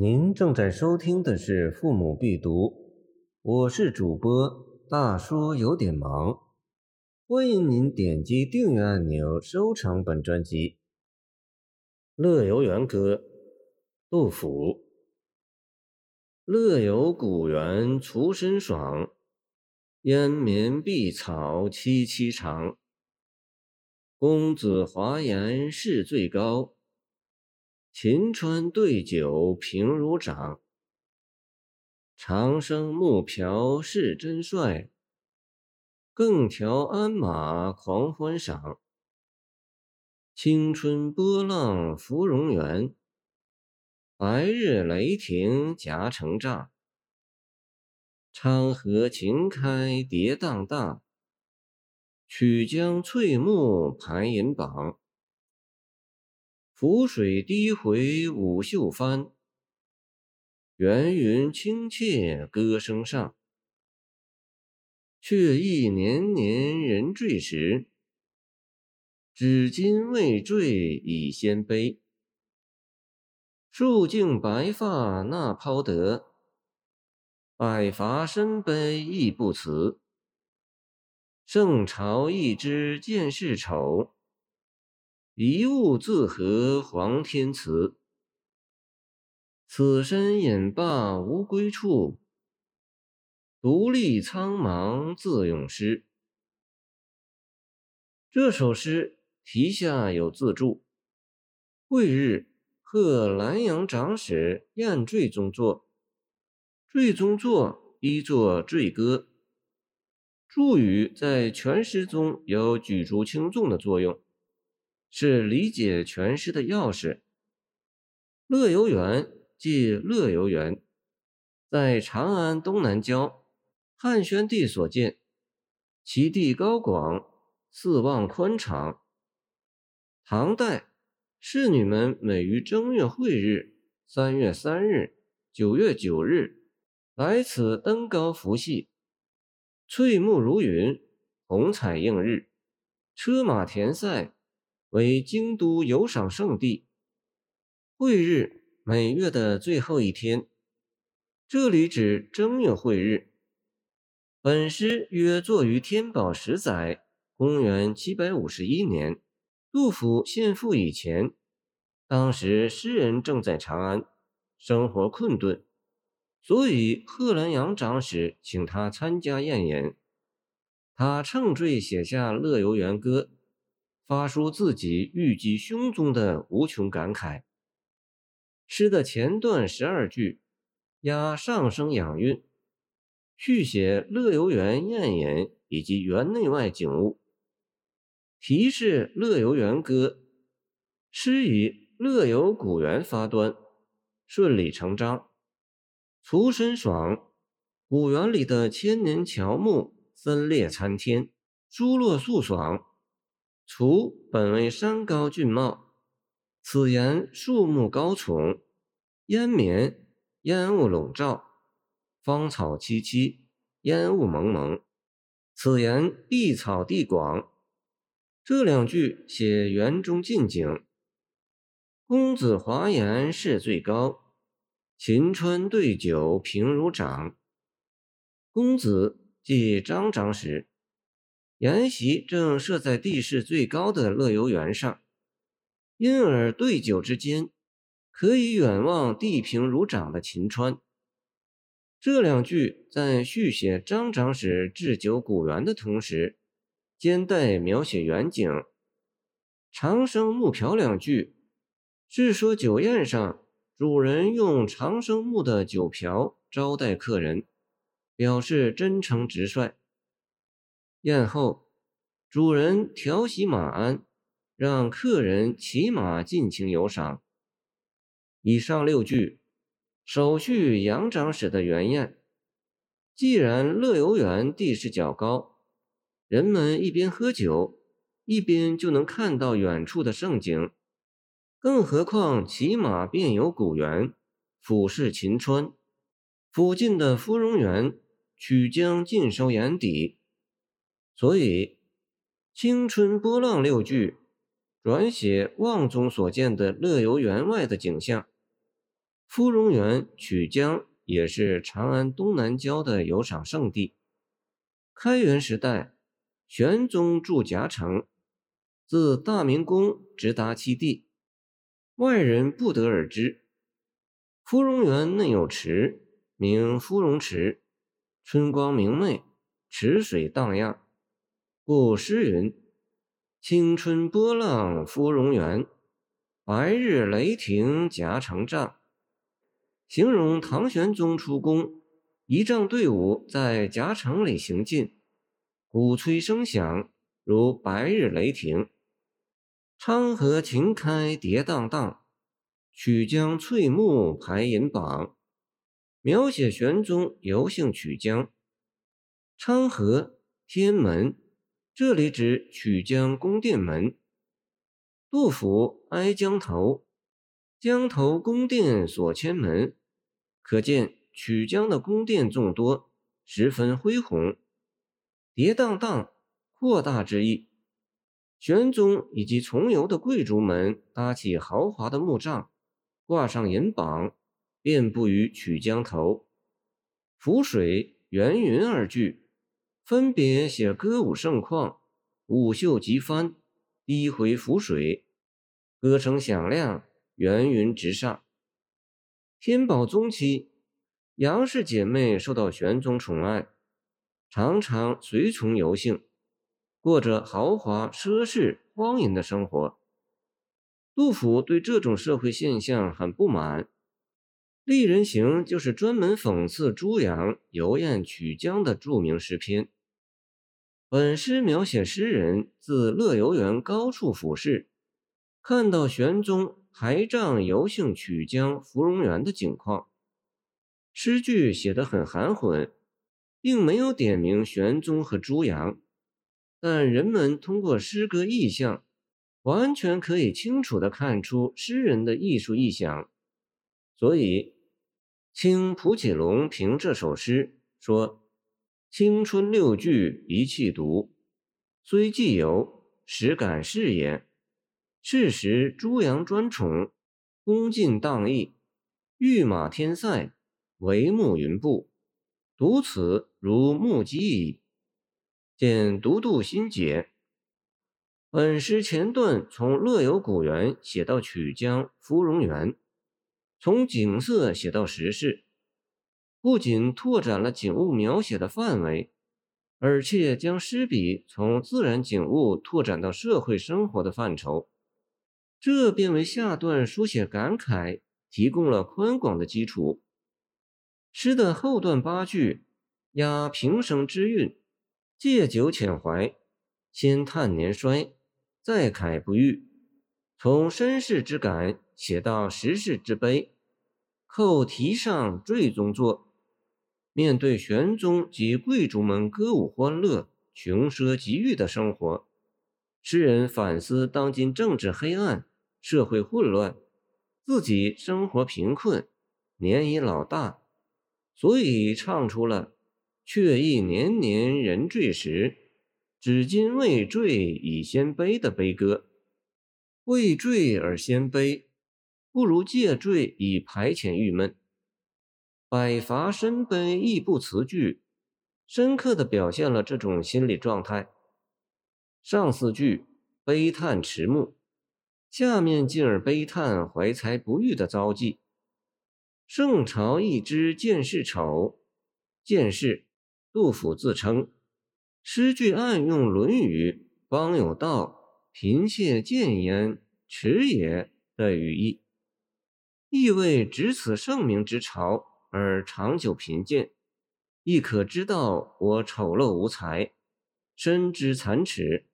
您正在收听的是《父母必读》，我是主播大叔，有点忙。欢迎您点击订阅按钮，收藏本专辑。《乐游原歌》，杜甫。乐游古原除身爽，烟绵碧草萋萋长。公子华言是最高。秦川对酒平如掌，长生木瓢是真帅。更调鞍马狂欢赏，青春波浪芙蓉园，白日雷霆夹城栅。昌河晴开跌荡荡，曲江翠幕排银榜。浮水低回舞袖翻，圆云清切歌声上。却忆年年人坠时，只今未坠已先悲。数尽白发那抛得，百伐身悲亦不辞。圣朝一知见世丑。一物自和黄天慈，此身饮罢无归处，独立苍茫自咏诗。这首诗题下有自注：会日，贺兰阳长史晏坠宗作，坠宗作一作坠歌。注语在全诗中有举足轻重的作用。是理解全诗的钥匙。乐游原即乐游原，在长安东南郊，汉宣帝所建，其地高广，四望宽敞。唐代侍女们每于正月晦日、三月三日、九月九日来此登高伏羲，翠幕如云，红彩映日，车马田赛。为京都游赏胜地，晦日每月的最后一天，这里指正月晦日。本诗约作于天宝十载（公元751年），杜甫献赋以前。当时诗人正在长安，生活困顿，所以贺兰阳长史请他参加宴饮。他乘醉写下《乐游原歌》。发出自己郁积胸中的无穷感慨。诗的前段十二句押上声养韵，续写乐游原宴饮以及园内外景物。题是《乐游原歌》，诗以乐游古园发端，顺理成章。除身爽，古园里的千年乔木分列参天，疏落素爽。除本为山高峻茂，此言树木高耸，烟绵烟雾笼罩，芳草萋萋，烟雾蒙蒙。此言碧草地广。这两句写园中近景。公子华言是最高，秦川对酒平如掌。公子即张长史。筵席正设在地势最高的乐游原上，因而对酒之间可以远望地平如掌的秦川。这两句在续写张长史置酒古园的同时，兼带描写远景。长生木瓢两句是说酒宴上主人用长生木的酒瓢招待客人，表示真诚直率。宴后，主人调息马鞍，让客人骑马尽情游赏。以上六句，首序杨长史的原宴。既然乐游原地势较高，人们一边喝酒，一边就能看到远处的胜景，更何况骑马便游古园，俯视秦川，附近的芙蓉园、曲江尽收眼底。所以，青春波浪六句转写望中所见的乐游园外的景象，芙蓉园曲江也是长安东南郊的游赏胜地。开元时代，玄宗筑夹城，自大明宫直达其地，外人不得而知。芙蓉园内有池，名芙蓉池，春光明媚，池水荡漾，故诗云：“青春波浪芙蓉园，白日雷霆夹城帐。”形容唐玄宗出宫，仪仗队伍在夹城里行进，鼓吹声响如白日雷霆。昌河晴开跌荡荡，曲江翠幕排银榜。描写玄宗游幸曲江。昌河天门，这里指曲江宫殿门。杜甫哀江头，江头宫殿锁千门。可见曲江的宫殿众多，十分恢宏。跌荡荡，扩大之意。玄宗以及从游的贵族们搭起豪华的木帐，挂上银榜，遍布于曲江头。浮水、圆云二句，分别写歌舞盛况、舞袖急翻、低回浮水，歌声响亮，圆云直上。天宝中期，杨氏姐妹受到玄宗宠爱，常常随从游幸，过着豪华奢侈、荒淫的生活。杜甫对这种社会现象很不满，《丽人行》就是专门讽刺朱阳游宴曲江的著名诗篇。本诗描写诗人自乐游原高处俯视，看到玄宗。排仗游幸曲江芙蓉园的景况，诗句写得很含混，并没有点名玄宗和朱阳，但人们通过诗歌意象，完全可以清楚地看出诗人的艺术意想。所以，清蒲启龙评这首诗说：“青春六句一气读，虽既有，实感是也。”是时朱阳专宠，恭敬荡逸，御马天塞，帷幕云布，读此如目击矣。见独度心解。本诗前段从乐游古园写到曲江芙蓉园，从景色写到时事，不仅拓展了景物描写的范围，而且将诗笔从自然景物拓展到社会生活的范畴。这便为下段书写感慨提供了宽广的基础。诗的后段八句押平生之韵，借酒遣怀，先叹年衰，再慨不遇，从身世之感写到时事之悲，扣题上坠宗作。面对玄宗及贵族们歌舞欢乐、穷奢极欲的生活，诗人反思当今政治黑暗。社会混乱，自己生活贫困，年已老大，所以唱出了“却忆年年人坠时，只今未坠已先悲”的悲歌。未坠而先悲，不如借坠以排遣郁闷。百伐深悲亦不辞句，深刻地表现了这种心理状态。上四句悲叹迟暮。下面进而悲叹怀才不遇的遭际。圣朝一知见世丑，见世，杜甫自称。诗句暗用《论语》“邦有道，贫贱贱焉，耻也”的语意，意味值此盛名之朝而长久贫贱，亦可知道我丑陋无才，深知残耻。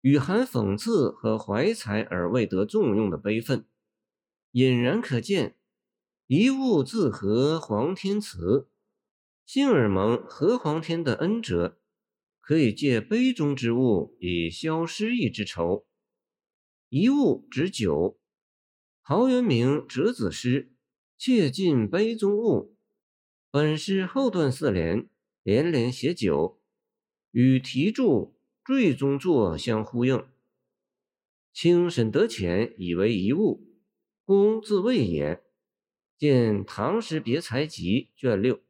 与含讽刺和怀才而未得重用的悲愤，隐然可见。一物自合皇天慈，幸而蒙合皇天的恩者，可以借杯中之物以消失意之愁。一物指酒。陶渊明折子诗，切尽杯中物。本诗后段四联连连写酒，与题注。坠宗作相呼应。清沈德潜以为一物，公自谓也。见《唐诗别才集》卷六。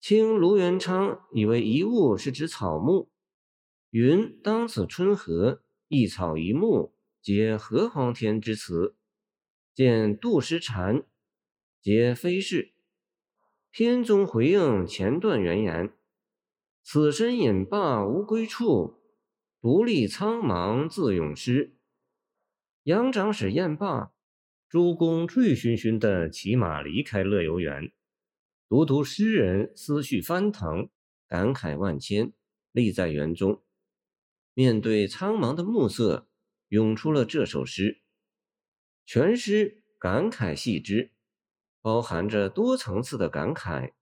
清卢元昌以为一物是指草木，云当此春和，一草一木，皆何黄天之词。见杜诗禅，皆非是。篇中回应前段原言：“此身隐罢无归处，独立苍茫自咏诗。”杨长史宴罢，诸公醉醺醺地骑马离开乐游园。独独诗人思绪翻腾，感慨万千，立在园中，面对苍茫的暮色，涌出了这首诗。全诗感慨细枝。包含着多层次的感慨，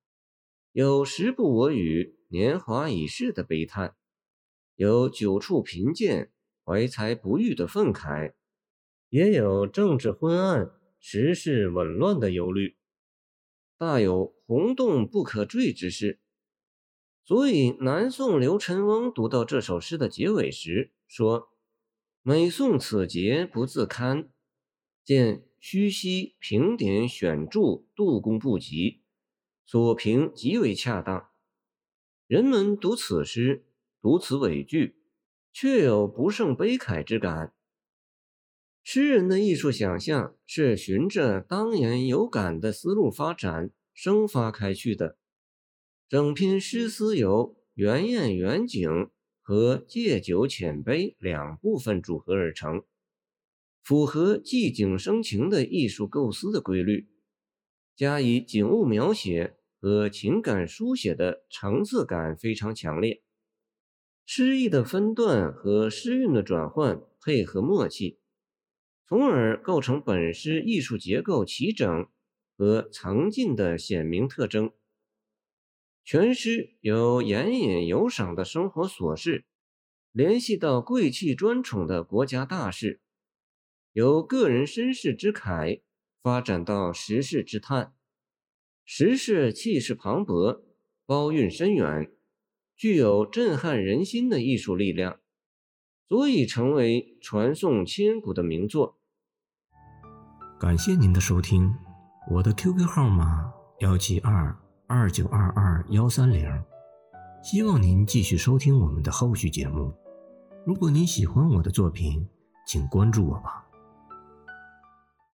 有时不我与，年华已逝的悲叹，有久处贫贱，怀才不遇的愤慨，也有政治昏暗，时事紊乱的忧虑，大有轰动不可坠之势。所以，南宋刘辰翁读到这首诗的结尾时说：“每诵此节，不自堪。”见。虚息评点选注杜工不及，所评极为恰当。人们读此诗，读此尾句，却有不胜悲慨之感。诗人的艺术想象是循着当年有感的思路发展、生发开去的。整篇诗思由圆宴远景和借酒遣悲两部分组合而成。符合寂景生情的艺术构思的规律，加以景物描写和情感书写的层次感非常强烈，诗意的分段和诗韵的转换配合默契，从而构成本诗艺术结构齐整和层进的鲜明特征。全诗由言隐有赏的生活琐事，联系到贵气专宠的国家大事。由个人身世之慨发展到时事之叹，时事气势磅礴，包蕴深远，具有震撼人心的艺术力量，足以成为传颂千古的名作。感谢您的收听，我的 QQ 号码幺七二二九二二幺三零，希望您继续收听我们的后续节目。如果您喜欢我的作品，请关注我吧。